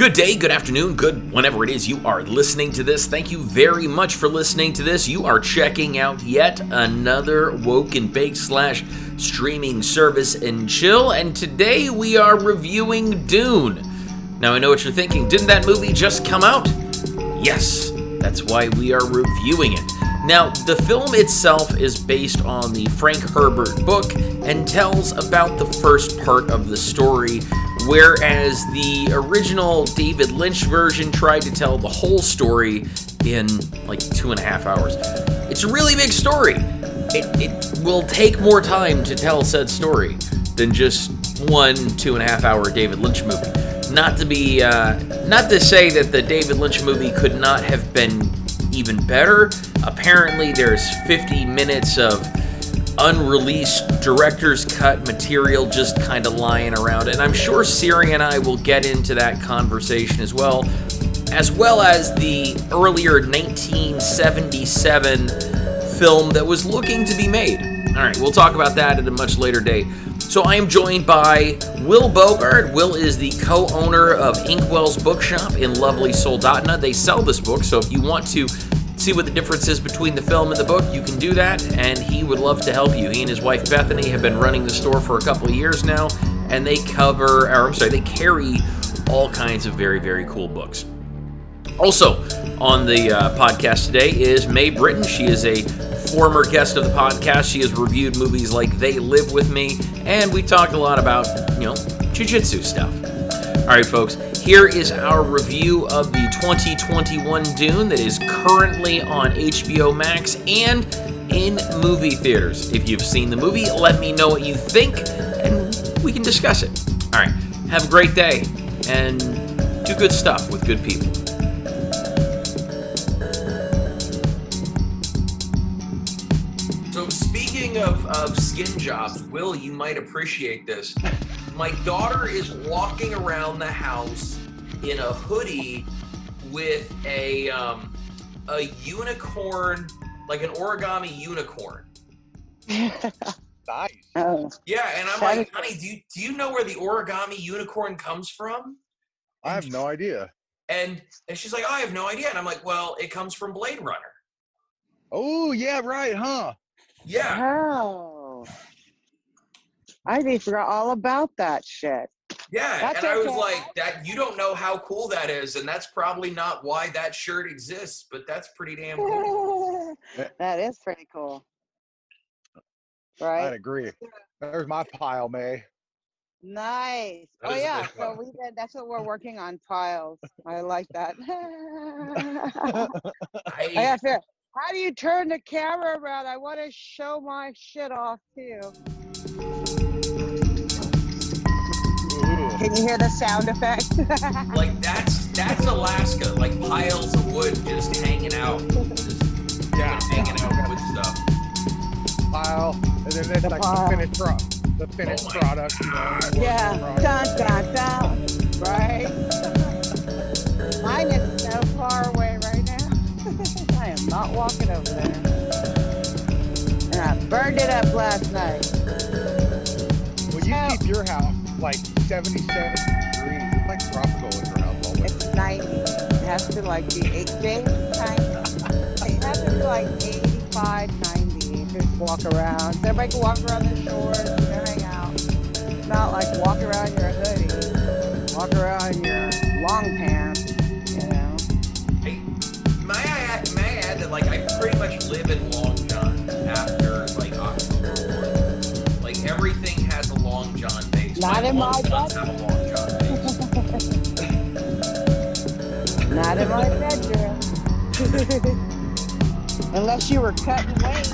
Good day, good afternoon, good whenever it is you are listening to this. Thank you very much for listening to this. You are checking out yet another Woke and Bake slash streaming service and chill, and today we are reviewing Dune. Now I know what you're thinking. Didn't that movie just come out? Yes, that's why we are reviewing it. Now, the film itself is based on the Frank Herbert book and tells about the first part of the story, whereas the original David Lynch version tried to tell the whole story in like two and a half hours. It's a really big story. It, it will take more time to tell said story than just one two and a half hour David Lynch movie. Not to be, uh, not to say that the David Lynch movie could not have been even better. Apparently, there's 50 minutes of unreleased director's cut material just kind of lying around. And I'm sure Siri and I will get into that conversation as well, as well as the earlier 1977 film that was looking to be made. All right, we'll talk about that at a much later date. So I am joined by Will Bogart. Will is the co-owner of Inkwell's Bookshop in lovely Soldotna. They sell this book, so if you want to see what the difference is between the film and the book, you can do that, and he would love to help you. He and his wife Bethany have been running the store for a couple of years now, and they cover, or I'm sorry, they carry all kinds of very, very cool books. Also, on the uh, podcast today is May Britton. She is a former guest of the podcast. She has reviewed movies like They Live With Me, and we talk a lot about, you know, jujitsu stuff. All right, folks, here is our review of the 2021 Dune that is currently on HBO Max and in movie theaters. If you've seen the movie, let me know what you think, and we can discuss it. All right, have a great day, and do good stuff with good people. So speaking of, of skin jobs, Will, you might appreciate this. My daughter is walking around the house in a hoodie with a um, a unicorn, like an origami unicorn. Nice. Oh, Yeah, and I'm like, honey, do you, do you know where the origami unicorn comes from? I have no idea. And and she's like, oh, I have no idea. And I'm like, well, it comes from Blade Runner. Oh, yeah, right, huh? Yeah. oh. I even forgot all about that shit. Yeah, That's and I was okay. like, "That you don't know how cool that is, and that's probably not why that shirt exists, but that's pretty damn cool." that is pretty cool. Right? I'd agree. There's my pile, May. Nice. That Oh yeah, so we did that's what we're working on piles. I like that. I I, gotta how do you turn the camera around? I want to show my shit off too. Ooh. Can you hear the sound effect? like that's that's Alaska, like piles of wood just hanging out, just Yeah, hanging out with stuff. pile. And then there's The like pile. the finished, pro- the finished Oh product, you know. yeah. product. Dun dun dun. Right? Mine is so far away right now. I am not walking over there. And I burned it up last night. Well, you Oh. keep your house like 77 degrees. It's like tropical in your house all winter. It's 90. It has to like be eight days. 90. It has to be like 85, 90. Just walk around. Everybody can walk around the shores, you know, hang out. It's not like walk around your hoodie. Walk around your long pants, you know. Hey, may I add, may I add that like I pretty much live in long johns after Not in my johns have a long john base. Not in my bedroom. Unless you were cutting weight.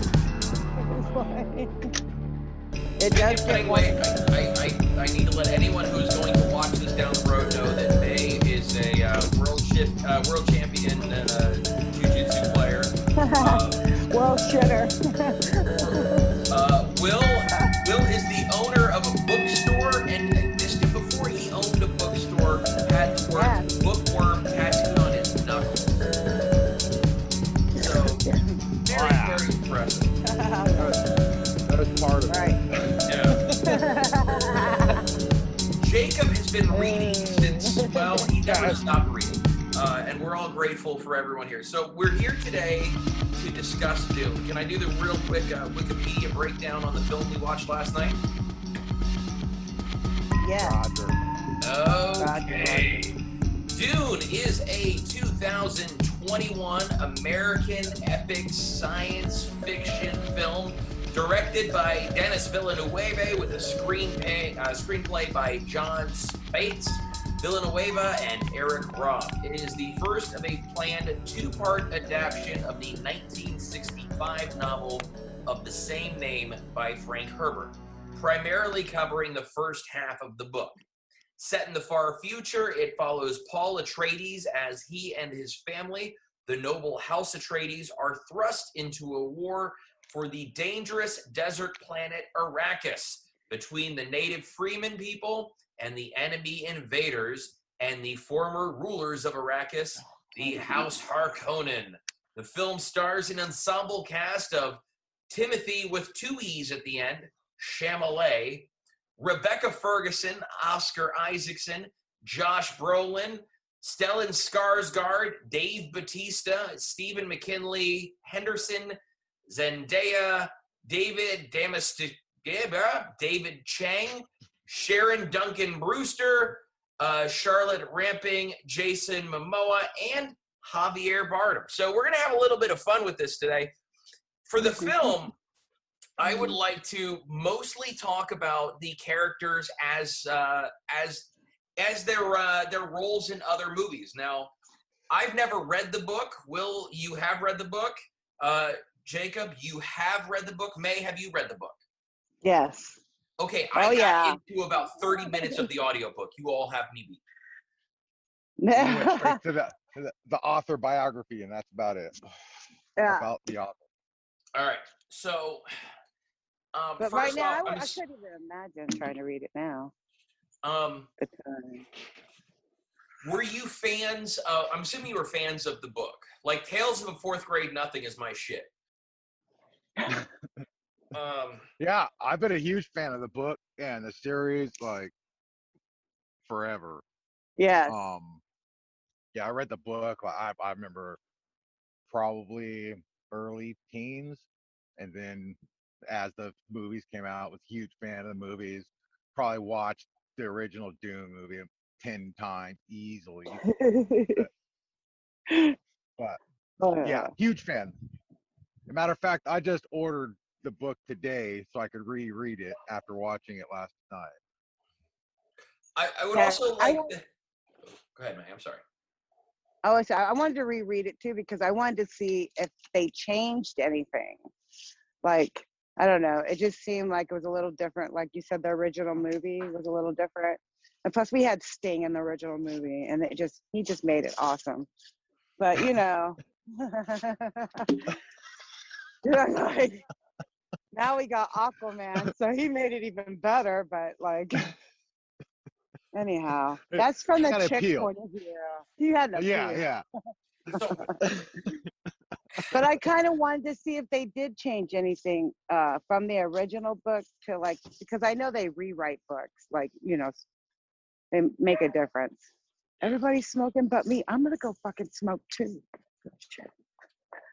it does get Anyway, I, I, I, need to let anyone who's going to watch this down the road know that May is a uh, world shift, uh, world champion and a jiu-jitsu player. Uh, World shitter. uh, Will been reading since, well, he never stopped reading. Uh, and we're all grateful for everyone here. So we're here today to discuss Dune. Can I do the real quick uh, Wikipedia breakdown on the film we watched last night? Yeah. Roger. Okay. Dune is a 2021 American epic science fiction film directed by Denis Villeneuve with a screenplay, uh, screenplay by Jon Spaihts, Villeneuve, and Eric Roth. It is the first of a planned two part adaptation of the 1965 novel of the same name by Frank Herbert, primarily covering the first half of the book. Set in the far future, it follows Paul Atreides as he and his family, the noble House Atreides, are thrust into a war for the dangerous desert planet Arrakis between the native Fremen people and the enemy invaders and the former rulers of Arrakis, oh, the House Harkonnen. The film stars an ensemble cast of Timothy with two E's at the end, Chalamet, Rebecca Ferguson, Oscar Isaacson, Josh Brolin, Stellan Skarsgård, Dave Batista, Stephen McKinley, Henderson, Zendaya, David Dastmalchian, David Chang, Sharon Duncan Brewster, uh, Charlotte Rampling, Jason Momoa, and Javier Bardem. So we're gonna have a little bit of fun with this today. For the film, I would like to mostly talk about the characters as uh, as as their uh, their roles in other movies. Now, I've never read the book. Will you have read the book? Uh, Jacob, you have read the book. May, have you read the book? Yes. Okay, I Oh, got yeah. into about 30 minutes of the audiobook. You all have me beat. Went straight to the, to the the author biography, and that's about it. yeah. About the author. All right. So, um, But first right now, I, off, w- I'm I s- couldn't even imagine trying to read it now. um, It's, were you fans? Of, I'm assuming you were fans of the book. Like Tales of a Fourth Grade Nothing is my shit. um, Yeah, I've been a huge fan of the book and the series like forever. Yeah. Um, yeah, I read the book. like, I I remember probably early teens, and then as the movies came out, was a huge fan of the movies. Probably watched the original Dune movie ten times easily. But Oh, yeah, huge fan. As a matter of fact, I just ordered the book today so I could reread it after watching it last night. I, I would Yeah, also like. don't- to- Go ahead, man. I'm sorry. I was I wanted to reread it too because I wanted to see if they changed anything. Like I don't know, it just seemed like it was a little different. Like you said, the original movie was a little different, and plus we had Sting in the original movie, and it just he just made it awesome. But you know, like, now we got Aquaman, so he made it even better. But like. Anyhow, that's from the chick appeal. point of view. He had an Yeah, appeal. yeah. but I kind of wanted to see if they did change anything uh, from the original book to like because I know they rewrite books, like you know, they make a difference. Everybody's smoking but me. I'm gonna go fucking smoke too.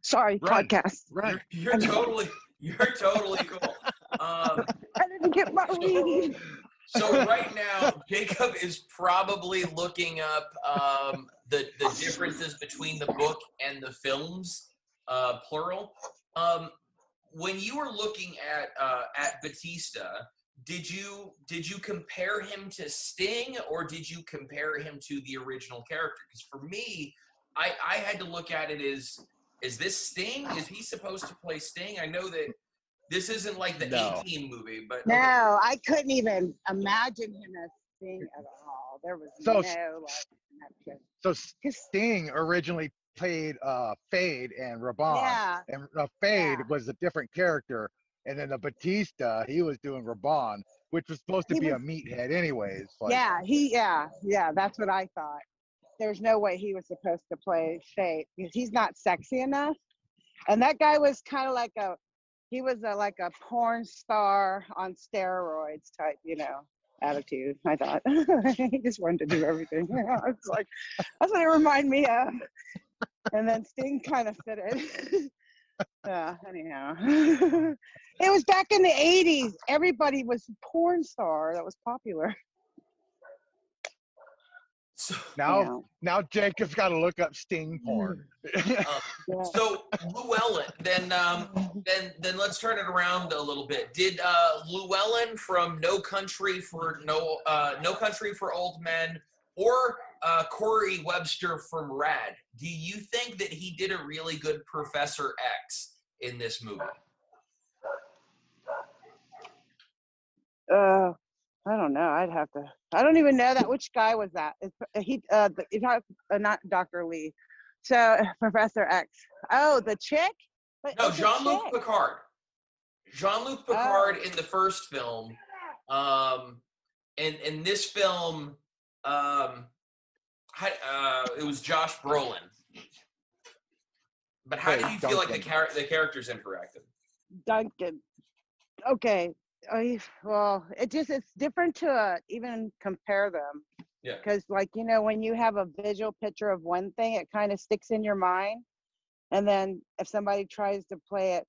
Sorry, Run. podcast. Right. You're, you're totally, you're totally cool. Um, I didn't get my weed. so right now, Jacob is probably looking up um, the the differences between the book and the films, uh, plural. Um, when you were looking at uh, at Batista, did you did you compare him to Sting or did you compare him to the original character? Because for me, I I had to look at it as is this Sting? Is he supposed to play Sting? I know that this isn't like the No. 18 movie, but No, I couldn't even imagine him as Sting at all. There was So no like connection. So Sting originally played uh Feyd and Rabban. Yeah, And uh, Feyd Yeah. was a different character. And then the Batista, he was doing Rabban, which was supposed to He be was- a meathead anyways. Like, yeah, he, yeah, yeah. That's what I thought. There's no way he was supposed to play Feyd because he's not sexy enough. And that guy was kind of like a, he was a, like a porn star on steroids type, you know. attitude. I thought he just wanted to do everything. Yeah, it's like that's what it reminded me of. And then Sting kind of fitted. yeah. Anyhow, it was back in the '80s. Everybody was porn star that was popular. So, Now, you know. now Jacob's got to look up Sting porn. uh, so Llewellyn, then um, then then let's turn it around a little bit. Did uh, Llewellyn from No Country for No uh, No Country for Old Men or uh, Corey Webster from Rad? Do you think that he did a really good Professor X in this movie? Uh, I don't know. I'd have to. I don't even know that. Which guy was that? It's, he, uh, the, it's not, uh, not Dr. Lee. So Professor X. Oh, the chick. But No, Jean Luc. Picard. Jean Luc Picard in the first film. Um, and in this film, um, uh, it was Josh Brolin. But how Hey, do you feel like the Duncan. char- the characters interacted? Duncan. Okay. I, well, it just it's different to uh, even compare them. Yeah. Because like you know, when you have a visual picture of one thing, it kind of sticks in your mind, and then if somebody tries to play it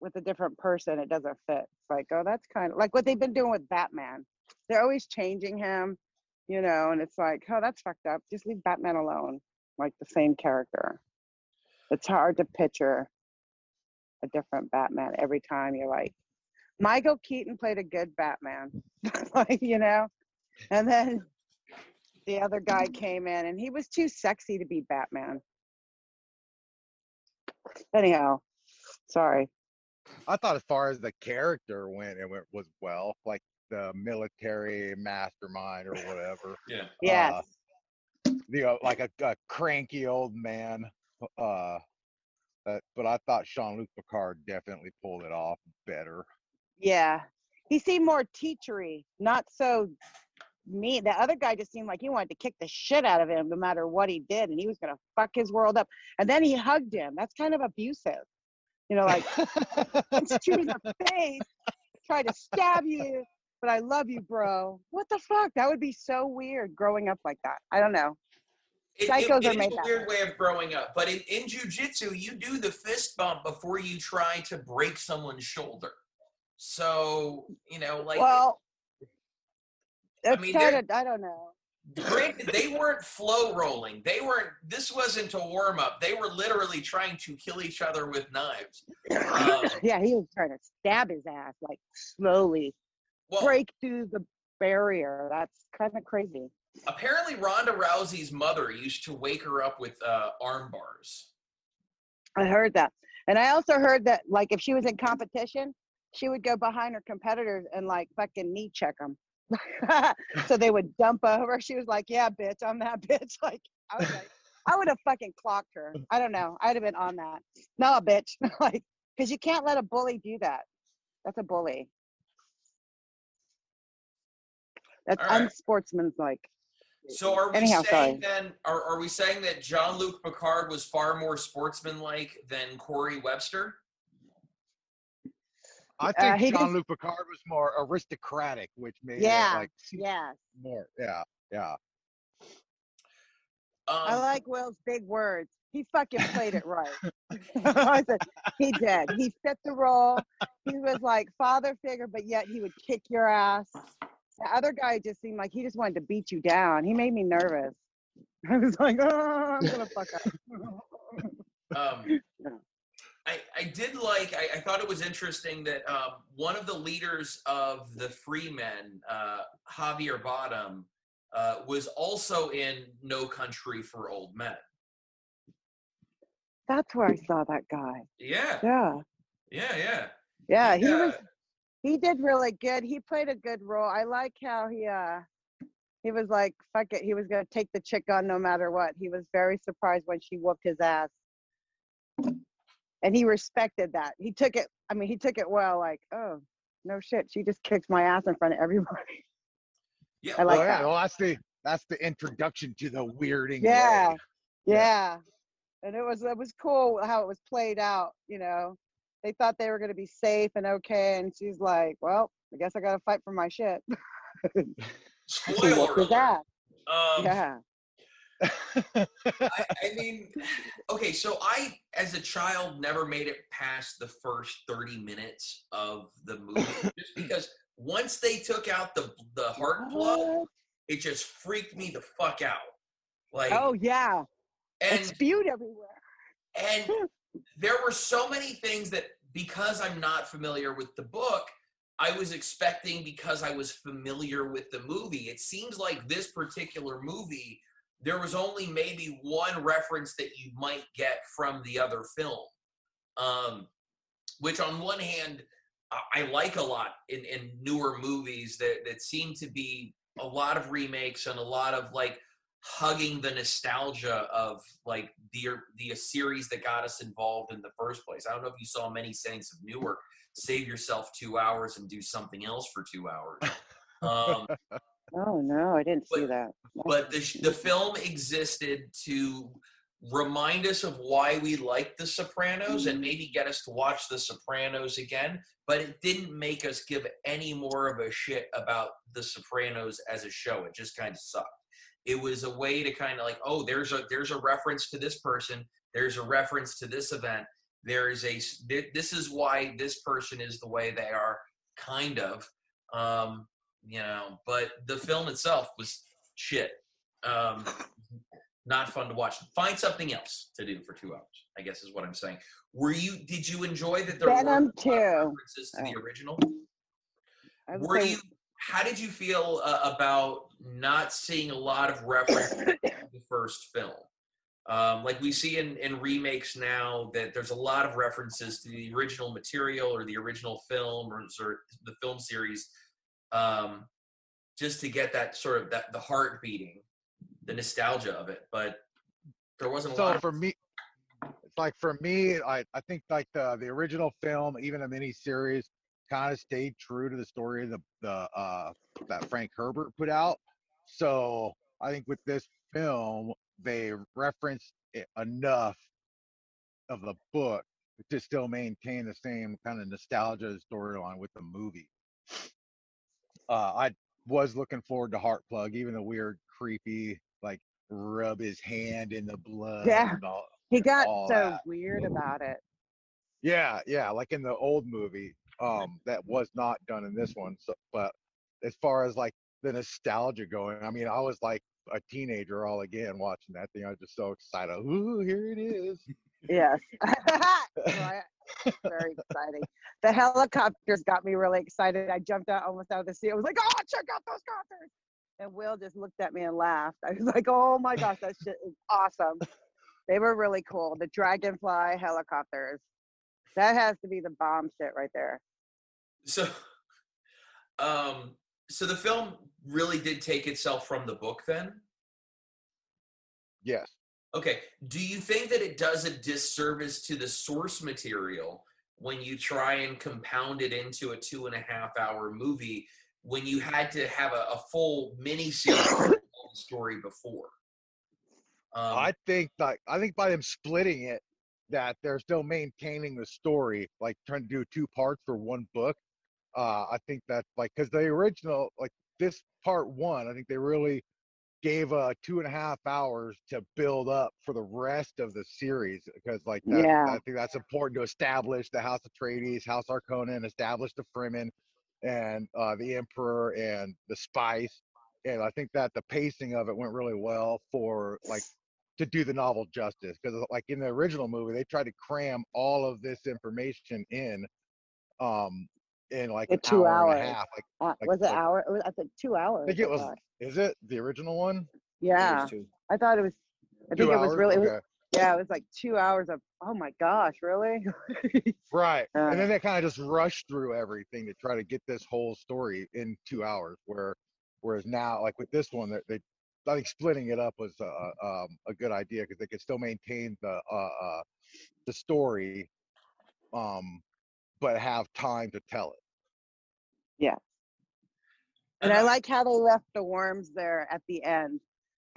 with a different person, it doesn't fit. It's like, oh, that's kind of like what they've been doing with Batman. They're always changing him, you know, and it's like, oh, that's fucked up. Just leave Batman alone, like the same character. It's hard to picture a different Batman every time. You're like, Michael Keaton played a good Batman, like you know, and then the other guy came in and he was too sexy to be Batman. Anyhow, sorry. I thought as far as the character went, it went was well, like the military mastermind or whatever. Yeah. Uh, yes. You uh, know, like a, a cranky old man. Uh, but, but I thought Jean Luc Picard definitely pulled it off better. Yeah. He seemed more teachery, not so mean. The other guy just seemed like he wanted to kick the shit out of him no matter what he did, and he was gonna fuck his world up. And then he hugged him. That's kind of abusive. You know, like punch you in the face, try to stab you, but I love you, bro. What the fuck? That would be so weird growing up like that. I don't know. It, Psychos it are made a weird way of growing up. But in, in jujitsu, you do the fist bump before you try to break someone's shoulder. So, you know, like well, it's mean, kind of, I don't know. Granted, they weren't flow rolling. They weren't. This wasn't a warm up. They were literally trying to kill each other with knives. Um, yeah, he was trying to stab his ass like slowly, well, break through the barrier. That's kind of crazy. apparently, Ronda Rousey's mother used to wake her up with uh, arm bars. I heard that. And I also heard that, like, if she was in competition, she would go behind her competitors and, like, fucking knee check them. so they would dump over. She was like, yeah, bitch, I'm that bitch. Like, I was like, I would have fucking clocked her. I don't know. I'd have been on that. No, bitch. like, because you can't let a bully do that. That's a bully. That's right. unsportsmanlike. So are we Anyhow, saying sorry. then? Are, are we saying that Jean Luc Picard was far more sportsmanlike than Corey Webster? I Uh, think he just- Jean Luc Picard was more aristocratic, which made Yeah, it like seem Yes. more. Yeah, yeah. Um, I like Will's big words. He fucking played it right. I said, he did. He fit the role. He was like father figure, but yet he would kick your ass. The other guy just seemed like he just wanted to beat you down. He made me nervous. I was like, oh, I'm gonna fuck up. Um, Yeah. I, I did like, I, I thought it was interesting that um, one of the leaders of the Fremen, uh, Javier Bardem, uh, was also in No Country for Old Men. That's where I saw that guy. Yeah, Yeah, yeah, yeah. yeah. He Yeah. was. He did really good. He played a good role. I like how he uh he was like, fuck it. He was gonna take the chick on no matter what. He was very surprised when she whooped his ass. And he respected that. He took it, I mean, he took it well, like, oh, no shit. She just kicked my ass in front of everybody. Yeah, I like well, yeah, that. well, that's the that's the introduction to the weirding. Yeah. way. Yeah. And it was it was cool how it was played out, you know. They thought they were gonna be safe and okay, and she's like, Well, I guess I gotta fight for my shit. Spoiler What was that? Um, Yeah. I, I mean, okay, so I, as a child, never made it past the first 30 minutes of the movie just because once they took out the the heart plug, it just freaked me the fuck out. Like, Oh yeah. And spewed everywhere. and there were so many things that because I'm not familiar with the book, I was expecting because I was familiar with the movie. It seems like this particular movie, there was only maybe one reference that you might get from the other film. Um, which on one hand, I- like a lot in, in newer movies that, that seem to be a lot of remakes and a lot of like hugging the nostalgia of like the the series that got us involved in the first place. I don't know if you saw many Saints of Newark. Save yourself two hours and do something else for two hours. Um, Oh no, I didn't see But- that. but the, the film existed to remind us of why we like The Sopranos and maybe get us to watch The Sopranos again. But it didn't make us give any more of a shit about The Sopranos as a show. It just kind of sucked. It was a way to kind of like, oh, there's a there's a reference to this person. There's a reference to this event. there is a this is why this person is the way they are, kind of. Um, you know, but the film itself was shit. Um, not fun to watch. Find something else to do for two hours. I guess is what I'm saying. Were you? Did you enjoy that there Venom were a lot of 2. references to the original? Were say- you? How did you feel uh, about not seeing a lot of reference to the first film? Um, like we see in, in remakes now that there's a lot of references to the original material or the original film or, or the film series, um, just to get that sort of that the heart beating, the nostalgia of it. But there wasn't a lot. so Of, for me it's like for me i i think like the the original film even a mini series kind of stayed true to the story of the the uh that frank herbert put out so i think with this film they referenced it enough of the book to still maintain the same kind of nostalgia storyline with the movie uh i was looking forward to heart plug even the weird creepy like rub his hand in the blood Yeah. all he got so that. weird about it. yeah, yeah, like in the old movie, um, that was not done in this one. So, but as far as like the nostalgia going, I mean, I was like a teenager all again watching that thing. I was just so excited. Ooh, here it is. Yes. Very exciting. The helicopters got me really excited. I jumped out almost out of the seat. I was like, oh, check out those copters. And Will just looked at me and laughed. I was like, oh my gosh, that shit is awesome. They were really cool. The dragonfly helicopters. That has to be the bomb shit right there. so, um, so the film really did take itself from the book then. Yes. Okay. Do you think that it does a disservice to the source material when you try and compound it into a two and a half hour movie when you had to have a, a full mini series story before? Um, I think like I think by them splitting it, that they're still maintaining the story, like trying to do two parts for one book. Uh, I think that like because the original like this part one, I think they really gave uh two and a half hours to build up for the rest of the series because like that, Yeah. I think that's important to establish the House of Atreides, House Harkonnen, establish the Fremen, and uh, the Emperor and the Spice. And I think that the pacing of it went really well for like to do the novel justice because like in the original movie they tried to cram all of this information in um in like In an two hour and a half like Uh, Like- was it like- hour? It was, I think two hours. i think it was thought. is it the original one Yeah, I thought it was. I Two think it was hours? really. It was, Okay. yeah, it was like two hours of. Oh my gosh, really? right Uh, and then they kind of just rushed through everything to try to get this whole story in two hours where whereas now like with this one they, they i think splitting it up was uh, um, a good idea because they could still maintain the uh, uh the story um but have time to tell it Yeah. And I like how they left the worms there at the end.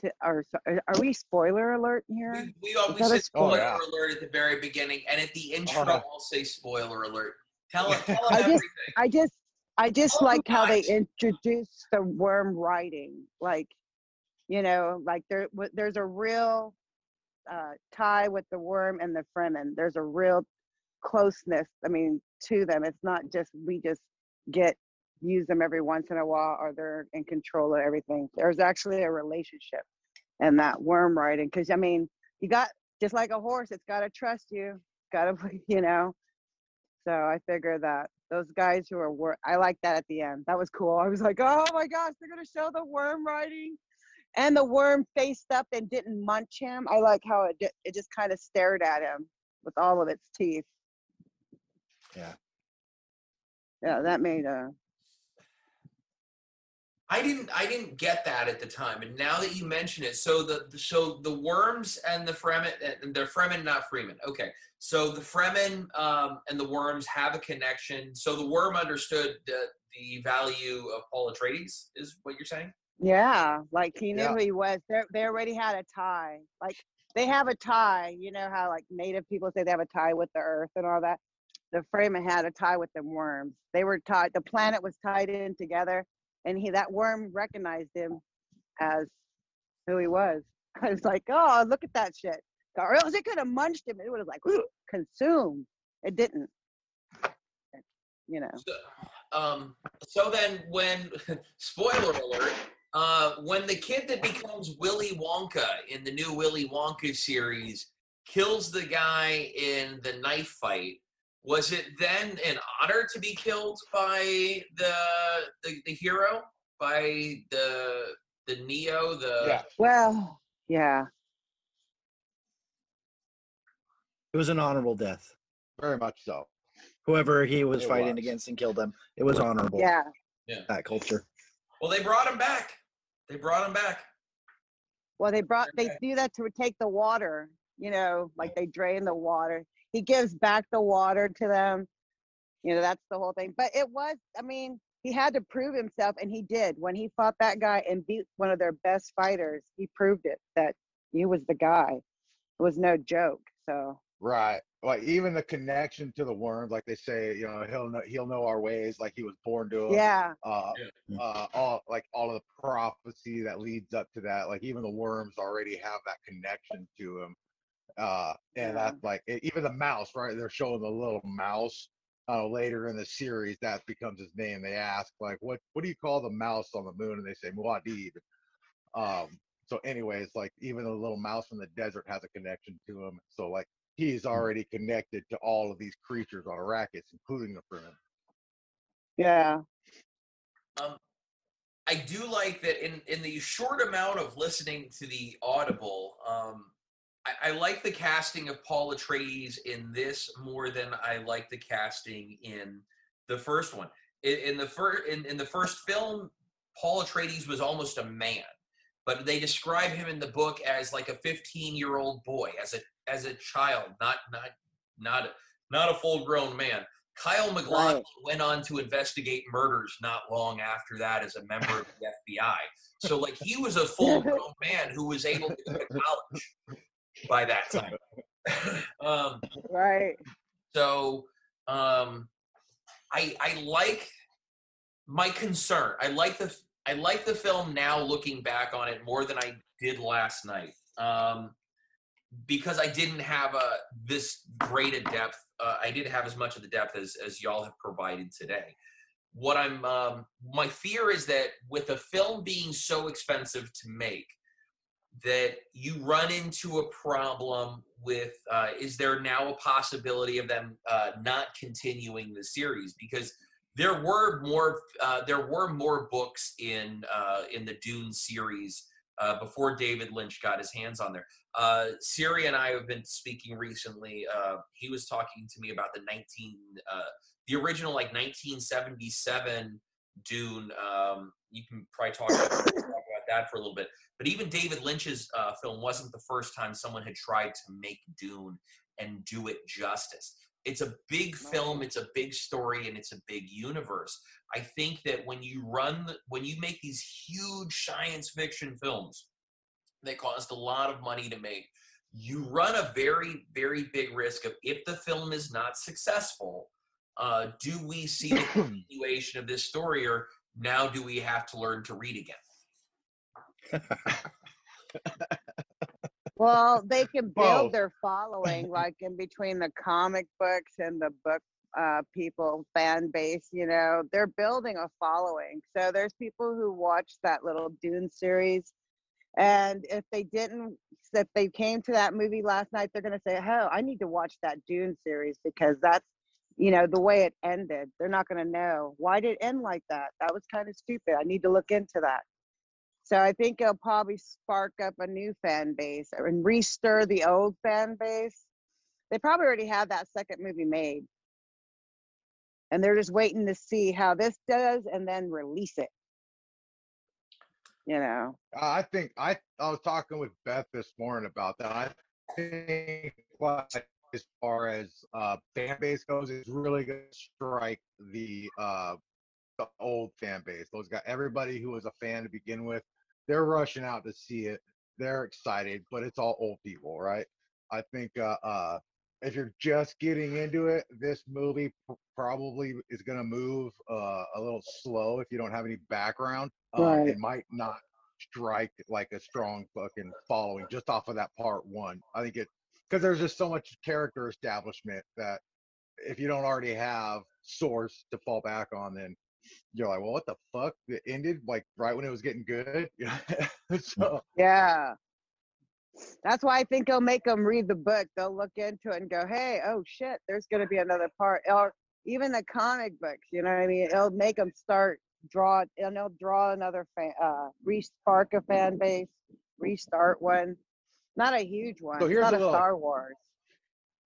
To, or are are we spoiler alert here? We, we always that a say spoiler spoiler? Oh, yeah. alert at the very beginning, and at the intro, Uh-huh. I'll say spoiler alert. Tell it, tell them I just- I just I just Oh, like how they nice. introduced the worm writing. Like, you know, like there there's a real uh, tie with the worm and the Fremen. There's a real closeness. I mean, to them. It's not just we just get use them every once in a while, or they're in control of everything. There's actually a relationship, and that worm writing. Because I mean, you got just like a horse. It's got to trust you. Got to, you know. So I figured that those guys who are wor- I like that at the end. That was cool. I was like, oh my gosh, they're gonna show the worm riding, and the worm faced up and didn't munch him. I like how it di- it just kind of stared at him with all of its teeth. Yeah. Yeah, that made a I didn't I didn't get that at the time, and now that you mention it, so the the- so the worms and the Fremen and the Fremen, not Freeman. Okay, so the Fremen um, and the worms have a connection. So the worm understood the, the value of Paul Atreides, is what you're saying? yeah, like he knew Yeah. who he was. They they already had a tie. Like they have a tie. You know how like native people say they have a tie with the earth and all that. The Fremen had a tie with the worms. They were tied. The planet was tied in together, and he that worm recognized him as who he was. I was like, oh, look at that shit. Or else it could have munched him. It would have like consumed. It didn't. You know. So, um, so then, when spoiler alert, uh, when the kid that becomes Willy Wonka in the new Willy Wonka series kills the guy in the knife fight, was it then an honor to be killed by the the, the hero, by the the Neo, the Yeah. Well, yeah. It was an honorable death. Very much so. Whoever he was It fighting was. against and killed them, it was honorable. Yeah. Yeah. That culture. Well, they brought him back. They brought him back. Well, they brought they Okay. do that to take the water. You know, like they drain the water. He gives back the water to them. You know, that's the whole thing. But it was, I mean, he had to prove himself, and he did. When he fought that guy and beat one of their best fighters, he proved it that he was the guy. It was no joke. So Right. Like even the connection to the worms, like they say, you know, he'll know he'll know our ways, like he was born to them. yeah, Uh, uh, all like all of the prophecy that leads up to that, like even the worms already have that connection to him. Uh, and Yeah. that's like even the mouse, right? They're showing the little mouse. Uh, later in the series, that becomes his name. They ask like, "What what do you call the mouse on the moon?" And they say Muad'Dib. Um. So, anyways, like even the little mouse from the desert has a connection to him. So, like he's already connected to all of these creatures on Arrakis, including the Fremen. yeah, Um, I do like that in in the short amount of listening to the Audible. Um, I, I like the casting of Paul Atreides in this more than I like the casting in the first one. In, in the first in, in the first film, Paul Atreides was almost a man, but they describe him in the book as like a 15 year old boy, as a as a child, not not not not a full grown man. Kyle MacLachlan Right. went on to investigate murders not long after that as a member of the FBI. So, like, he was a full grown man who was able to go to college by that time. um, right. so, um, I I like my concern. I like the I like the film now, looking back on it more than I did last night. Um, because I didn't have a this great a depth. Uh, I didn't have as much of the depth as as y'all have provided today. What I'm um, my fear is that with a film being so expensive to make, that you run into a problem with uh, is there now a possibility of them uh, not continuing the series because there were more uh, there were more books in uh, in the Dune series uh, before David Lynch got his hands on there. Uh, Siri and I have been speaking recently. He was talking to me about the 19 uh, the original like 1977 Dune. Um, you can probably talk about that for a little bit. But even David Lynch's uh, film wasn't the first time someone had tried to make Dune and do it justice. It's a big film, it's a big story, and it's a big universe. I think that when you run, when you make these huge science fiction films that cost a lot of money to make, you run a very, very big risk of if the film is not successful, uh, do we see the continuation of this story, or now do we have to learn to read again? Well, they can Both. build their following, like in between the comic books and the book uh, people fan base. You know, they're building a following. So there's people who watch that little Dune series, and if they didn't, if they came to that movie last night, they're gonna say, "Oh, I need to watch that Dune series because that's." You know, the way it ended, they're not going to know. Why did it end like that? That was kind of stupid. I need to look into that. So I think it'll probably spark up a new fan base and restir the old fan base. They probably already have that second movie made. And they're just waiting to see how this does and then release it. You know. I think I I was talking with Beth this morning about that. I think as far as uh fan base goes, it's really gonna strike the uh the old fan base. Those guys everybody who was a fan to begin with, they're rushing out to see it. They're excited, but it's all old people, right? I think uh uh if you're just getting into it, this movie pr- probably is going to move uh, a little slow if you don't have any background. Um, Right. It might not strike like a strong fucking following just off of that part one. I think it because there's just so much character establishment that if you don't already have source to fall back on, then you're like, well, what the fuck? It ended like right when it was getting good. so Yeah. That's why I think it'll make them read the book. They'll look into it and go, hey, oh shit, there's going to be another part. Or even the comic books, you know what I mean? It'll make them start, draw, and they'll draw another fan, uh, re-spark a fan base, restart one. Not a huge one. So here's not a a little- Star Wars.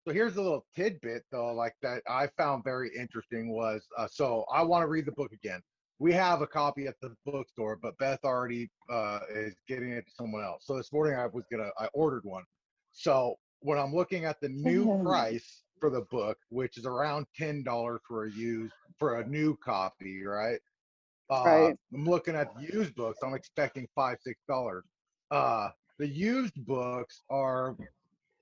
So here's a little tidbit though, like that I found very interesting was uh, so I want to read the book again. We have a copy at the bookstore, but Beth already uh, is getting it to someone else. So this morning I was gonna I ordered one. So when I'm looking at the new price for the book, which is around ten dollars for a used for a new copy, right? Uh, Right. I'm looking at the used books. I'm expecting five six dollars. Uh, the used books are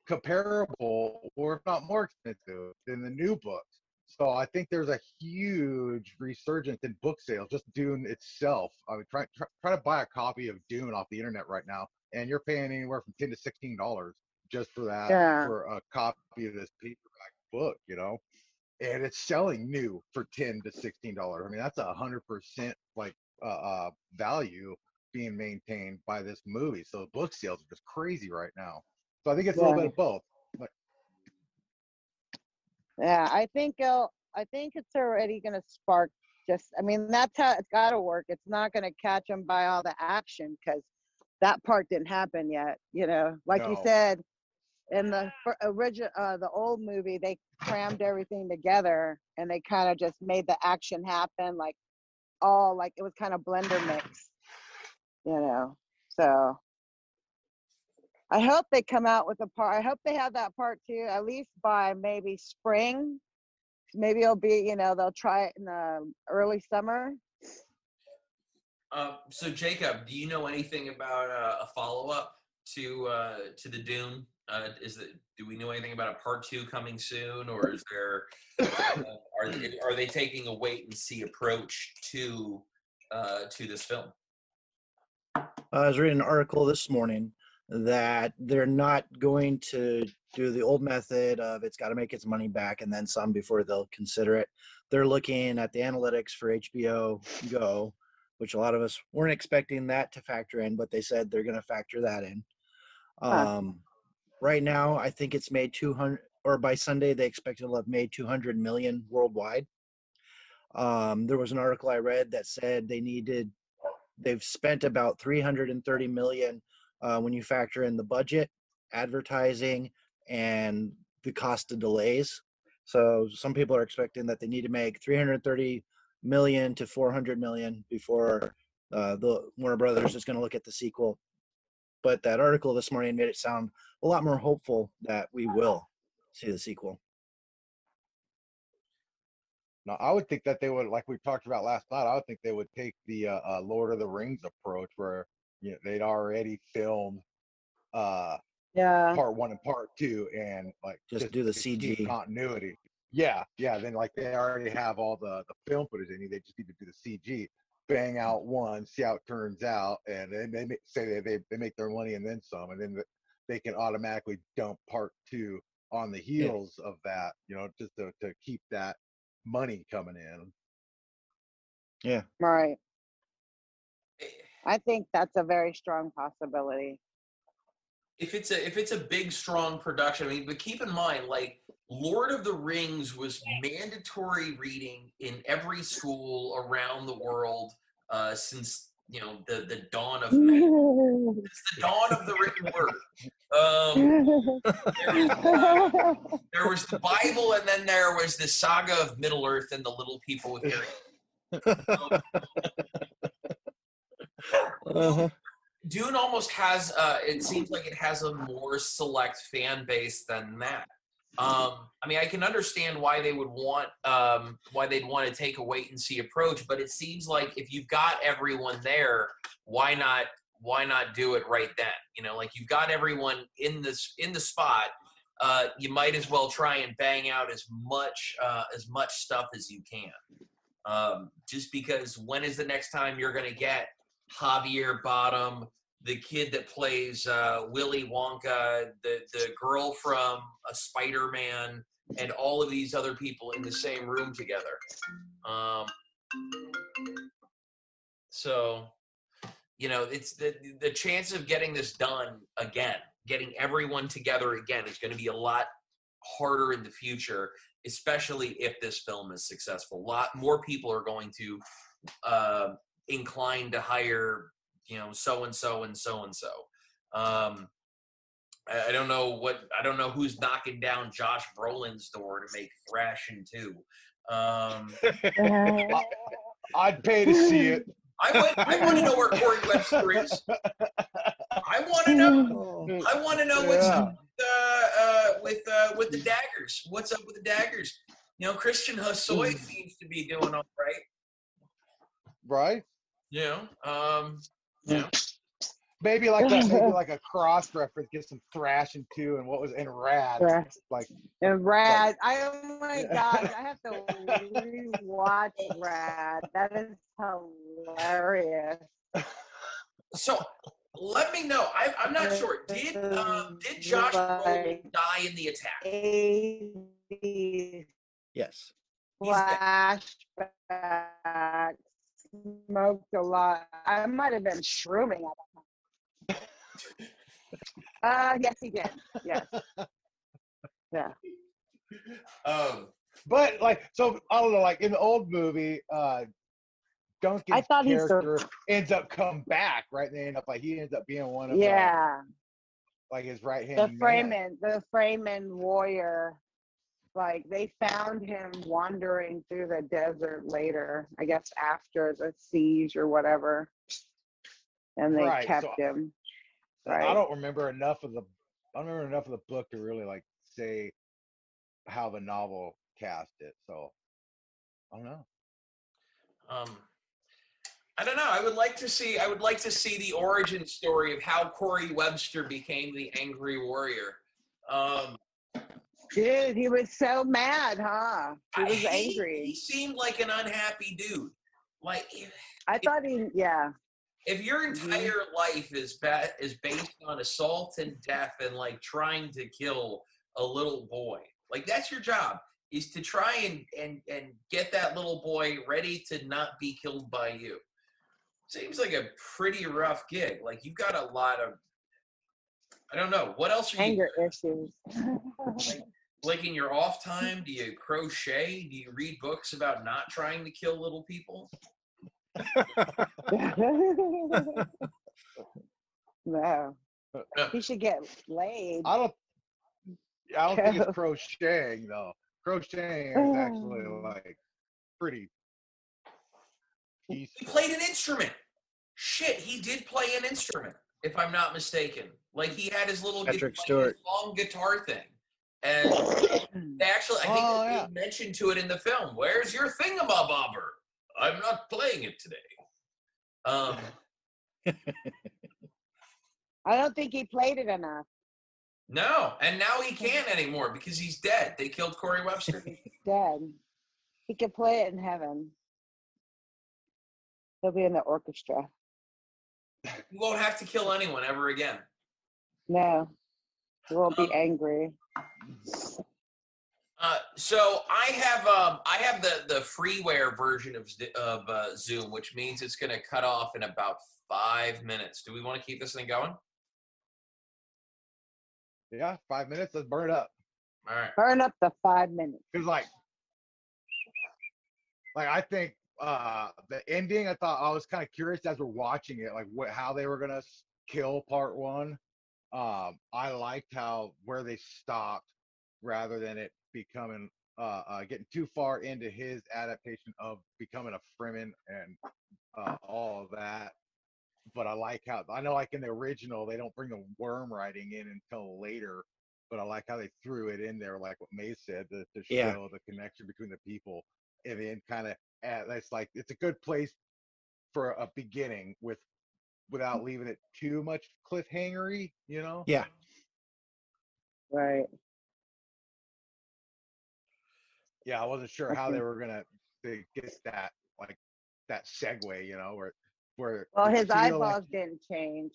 comparable or if not more expensive than the new books. So I think there's a huge resurgence in book sales, just Dune itself. I mean, try, try, try to buy a copy of Dune off the internet right now, and you're paying anywhere from ten to sixteen dollars just for that Yeah. for a copy of this paperback book, you know. And it's selling new for ten to sixteen dollars. I mean, that's a hundred percent like uh, uh, value being maintained by this movie. So book sales are just crazy right now. So I think it's a little bit of both. Yeah, I think it'll, I think it's already going to spark just, I mean, that's how it's got to work. It's not going to catch them by all the action because that part didn't happen yet. You know, like you said, in the original, uh, the old movie, they crammed everything together and they kind of just made the action happen like all like it was kind of blender mix, you know. So I hope they come out with a part. I hope they have that part too, at least by maybe spring. Maybe it'll be, you know, they'll try it in the early summer. Uh, so Jacob, do you know anything about uh, a follow up to uh, to the Dune? Uh, is it? Do we know anything about a part two coming soon, or is there? Uh, are they, are they taking a wait and see approach to uh, to this film? I was reading an article this morning that they're not going to do the old method of it's got to make its money back and then some before they'll consider it. They're looking at the analytics for HBO Go, which a lot of us weren't expecting that to factor in, but they said they're going to factor that in. Um, right now, I think it's made 200, or by Sunday, they expect it'll have made 200 million worldwide. Um, there was an article I read that said they needed they've spent about 330 million uh, when you factor in the budget advertising and the cost of delays so some people are expecting that they need to make 330 million to 400 million before uh, the warner brothers is going to look at the sequel but that article this morning made it sound a lot more hopeful that we will see the sequel Now, I would think that they would, like we talked about last night. I would think they would take the uh, uh, Lord of the Rings approach, where you know they'd already filmed uh, Yeah. part one and part two, and like Just do the CG. continuity. Yeah, yeah. Then like they already have all the the film footage they need. They just need to do the CG, bang out one, see how it turns out, and then they say they they, they make their money and then some, and then they can automatically dump part two on the heels of that. You know, just to to keep that money coming in. Yeah. Right. I think that's a very strong possibility. if it's a if it's a big strong production i mean but keep in mind like lord of the rings was mandatory reading in every school around the world uh, since you know the the dawn of man it's the dawn of the written word um, there, was, there was the bible and then there was the saga of middle earth and the little people with Harry. Uh-huh. Dune almost has uh it seems like it has a more select fan base than that. Um I mean I can understand why they would want um why they'd want to take a wait and see approach, but it seems like if you've got everyone there, why not why not do it right then? You know, like you've got everyone in this in the spot. Uh, you might as well try and bang out as much uh, as much stuff as you can. Um, just because when is the next time you're going to get Javier Bardem, the kid that plays uh, Willy Wonka, the the girl from a Spider Man, and all of these other people in the same room together. Um, so, you know, it's the the chance of getting this done again, getting everyone together again, is going to be a lot harder in the future, especially if this film is successful. A lot more people are going to uh, inclined to hire you know so and so and so and so um I, I don't know what i don't know who's knocking down josh brolin's door to make thrashing 2 um I'd pay to see it. i would i want to know where corey webster is. I want to know i want to know what's Yeah. up with, uh, uh, with uh with the daggers. What's up with the daggers? You know christian Hosoi seems to be doing all right. Right? You know um you know, Maybe like that, maybe like a cross reference, get some thrashing too, and what was in rad, Right. like And Rad, I oh my Yeah. gosh, I have to rewatch Rad. That is hilarious. So let me know. I, I'm not sure. Did um, did Josh Brolin die in the attack? 80s yes. He's dead. flashback. Smoked a lot. I might have been shrooming at that time. Uh, yes, he did. Yes. Yeah. Um, But like, so I don't know, like in the old movie, uh Duncan's thought he's the- character ends up come back, right? They end up like he ends up being one of the, Yeah. like his right hand. The Fremen, the Fremen warrior. Like they found him wandering through the desert later, I guess after the siege or whatever. And they Right, kept so- him. I Right. don't remember enough of the I don't remember enough of the book to really like say how the novel cast it. So I don't know. um, I don't know. I would like to see. I would like to see the origin story of how Corey Webster became the Angry Warrior. Um, Dude, he was so mad, huh? He I- angry. He angry. seemed like an unhappy dude. Like if, I thought he, yeah. if your Mhm. entire life is ba- is based on assault and death and like trying to kill a little boy, like that's your job is to try and and and get that little boy ready to not be killed by you. Seems like a pretty rough gig. Like you've got a lot of I don't know. What else are you Anger issues. like in your off time? Do you crochet? Do you read books about not trying to kill little people? no. No. He should get laid. I don't I don't think it's crocheting though. Crocheting is actually like pretty He played an instrument. Shit, he did play an instrument, if I'm not mistaken. Like he had his little Patrick like, Stewart. his long guitar thing. And they actually I think Oh, they yeah. mentioned to it in the film. Where's your thingamabobber? I'm not playing it today. Um I don't think he played it enough. No, and now he can't anymore because he's dead. They killed Corey Webster. He's dead. He could play it in heaven. He'll be in the orchestra. he won't have to kill anyone ever again. No, he won't be Um, angry. Uh, so I have um, I have the the freeware version of of uh, Zoom, which means it's going to cut off in about five minutes. Do we want to keep this thing going? Yeah, five minutes. Let's burn it up. All right. Burn up the five minutes. Cause like, like I think uh the ending. I thought I was kind of curious as we're watching it, like what how they were gonna kill part one. Um, I liked how where they stopped rather than it becoming uh, uh getting too far into his adaptation of becoming a Fremen and uh, all of that. But I like how I know, like in the original, they don't bring the worm writing in until later. But I like how they threw it in there, like what May said, to, to show Yeah. the connection between the people, and then kind of that's like it's a good place for a beginning with without leaving it too much cliffhangery, you know? Yeah. Right. Yeah, I wasn't sure how they were gonna to get that like that segue, you know, where where Well, his feel like- eyeballs didn't change.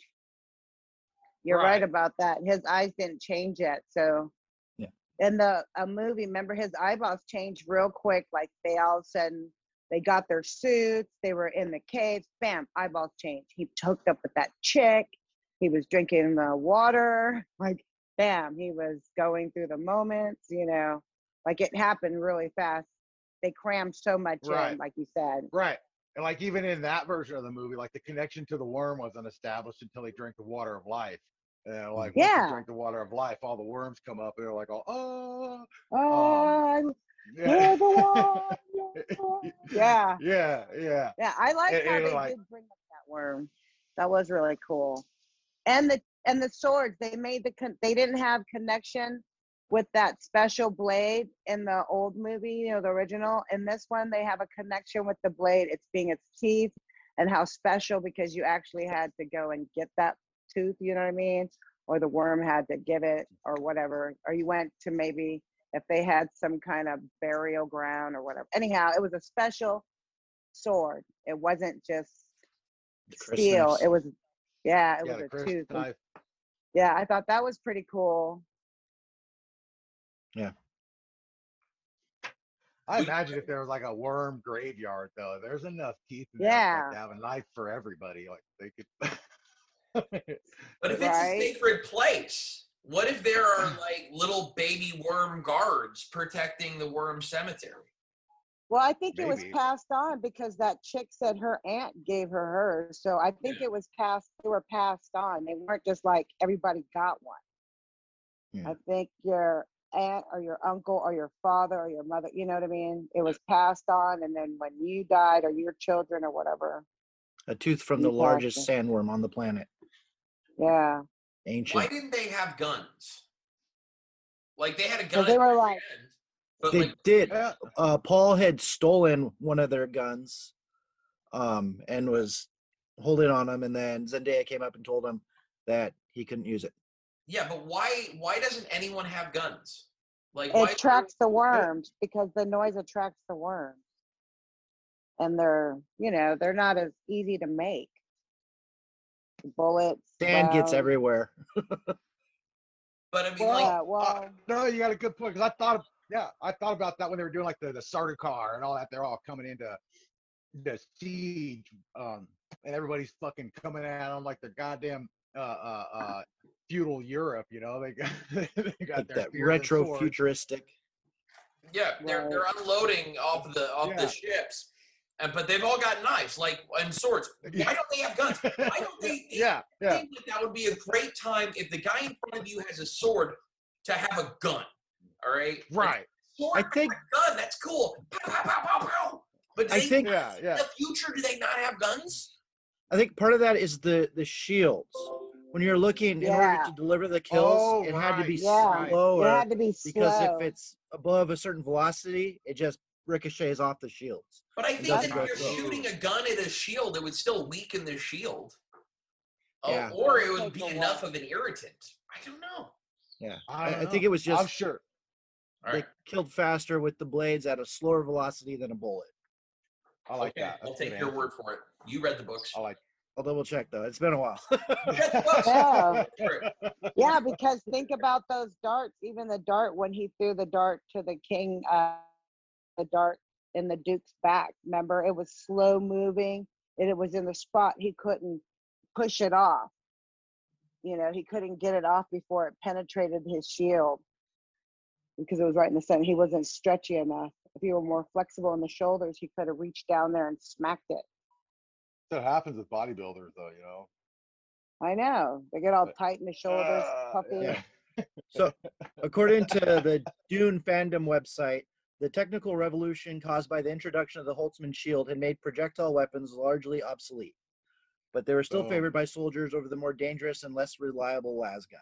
You're right. Right. about that. His eyes didn't change yet. So, Yeah. in the a movie, remember his eyeballs changed real quick. Like they all of a sudden they got their suits. They were in the caves. Bam, eyeballs changed. He hooked up with that chick. He was drinking the water. Like, bam, he was going through the moments. You know, like it happened really fast. They crammed so much in, like you said. Right. And like even in that version of the movie, like the connection to the worm wasn't established until he drank the water of life. And like Yeah. drink the water of life, all the worms come up and they're like, oh, oh Oh, yeah. you're the one. yeah. yeah, yeah. Yeah, I like And- how they like- did bring up that worm. That was really cool. And the and the swords they made the con- they didn't have connection with that special blade in the old movie, you know, the original. In this one, they have a connection with the blade. It's being its teeth and how special because you actually had to go and get that tooth. You know what I mean? Or the worm had to give it, or whatever. Or you went to maybe if they had some kind of burial ground or whatever. Anyhow, it was a special sword. It wasn't just The steel. It was, yeah, it yeah, was a Chris tooth. Knife. Yeah, I thought that was pretty cool. Yeah. I imagine if there was like a worm graveyard though, there's enough teeth in Yeah. like, to have a knife for everybody. Like they could But if Right. it's a sacred place, what if there are like little baby worm guards protecting the worm cemetery? Well, I think it was passed on because that chick said her aunt gave her hers. So I think it was passed. They were passed on. They weren't just like everybody got one. Yeah. I think your aunt or your uncle or your father or your mother, you know what I mean? It was passed on, and then when you died or your children or whatever, A tooth from the largest passed sandworm on the planet. yeah. Ancient. Why didn't they have guns? Like they had a gun. they were the like- end, but they like did. Uh, Paul had stolen one of their guns, um, and was holding on them, and then Zendaya came up and told him that he couldn't use it. yeah, but why why doesn't anyone have guns? Like why It attracts the worms because the noise attracts the worms. And they're, you know, they're not as easy to make. Bullets. Sand gets everywhere. But I mean, Yeah, like Uh, well, no, you got a good point because I thought, yeah, I thought about that when they were doing like the the car and all that. They're all coming into the siege, um, and everybody's fucking coming at them like they're goddamn uh, uh, uh, feudal Europe. You know, they got they got Like their that spears retro futuristic. yeah, they're they're unloading off the off Yeah. the ships, and but they've all got knives, like and swords. Why don't they have guns? Why don't they? yeah, yeah, think that that would be a great time if the guy in front of you has a sword to have a gun. All right, right. sword, I think- gun. That's cool. Pow, pow, pow, pow, pow. But I think Yeah, in the future, do they not have guns? I think part of that is the the shields. When you're looking in order to deliver the kills, Oh, it had to be right, Yeah. slower it had to be because if it's above a certain velocity, it just ricochets off the shields. But I think that if you're slow. shooting a gun at a shield, it would still weaken the shield. Oh, Yeah. or it it would be enough of an irritant. I don't know. Yeah, I, I, don't think know. it was just I'm sure. All they right. killed faster with the blades at a slower velocity than a bullet. I like okay, that. I'll take good your answer. word for it. You read the books. I like. I'll double check though. It's been a while. Read the books. Yeah. Yeah, because think about those darts. Even the dart when he threw the dart to the king, uh, the dart in the duke's back. Remember, it was slow moving, and it was in the spot he couldn't push it off. You know, he couldn't get it off before it penetrated his shield because it was right in the center. He wasn't stretchy enough. If he were more flexible in the shoulders, he could have reached down there and smacked it. So it happens with bodybuilders, though. You know. I know. They get all tight in the shoulders, Uh, puffy. yeah. So, according to the Dune fandom website, the technical revolution caused by the introduction of the Holtzman shield had made projectile weapons largely obsolete, but they were still Boom. favored oh. by soldiers over the more dangerous and less reliable lasgun.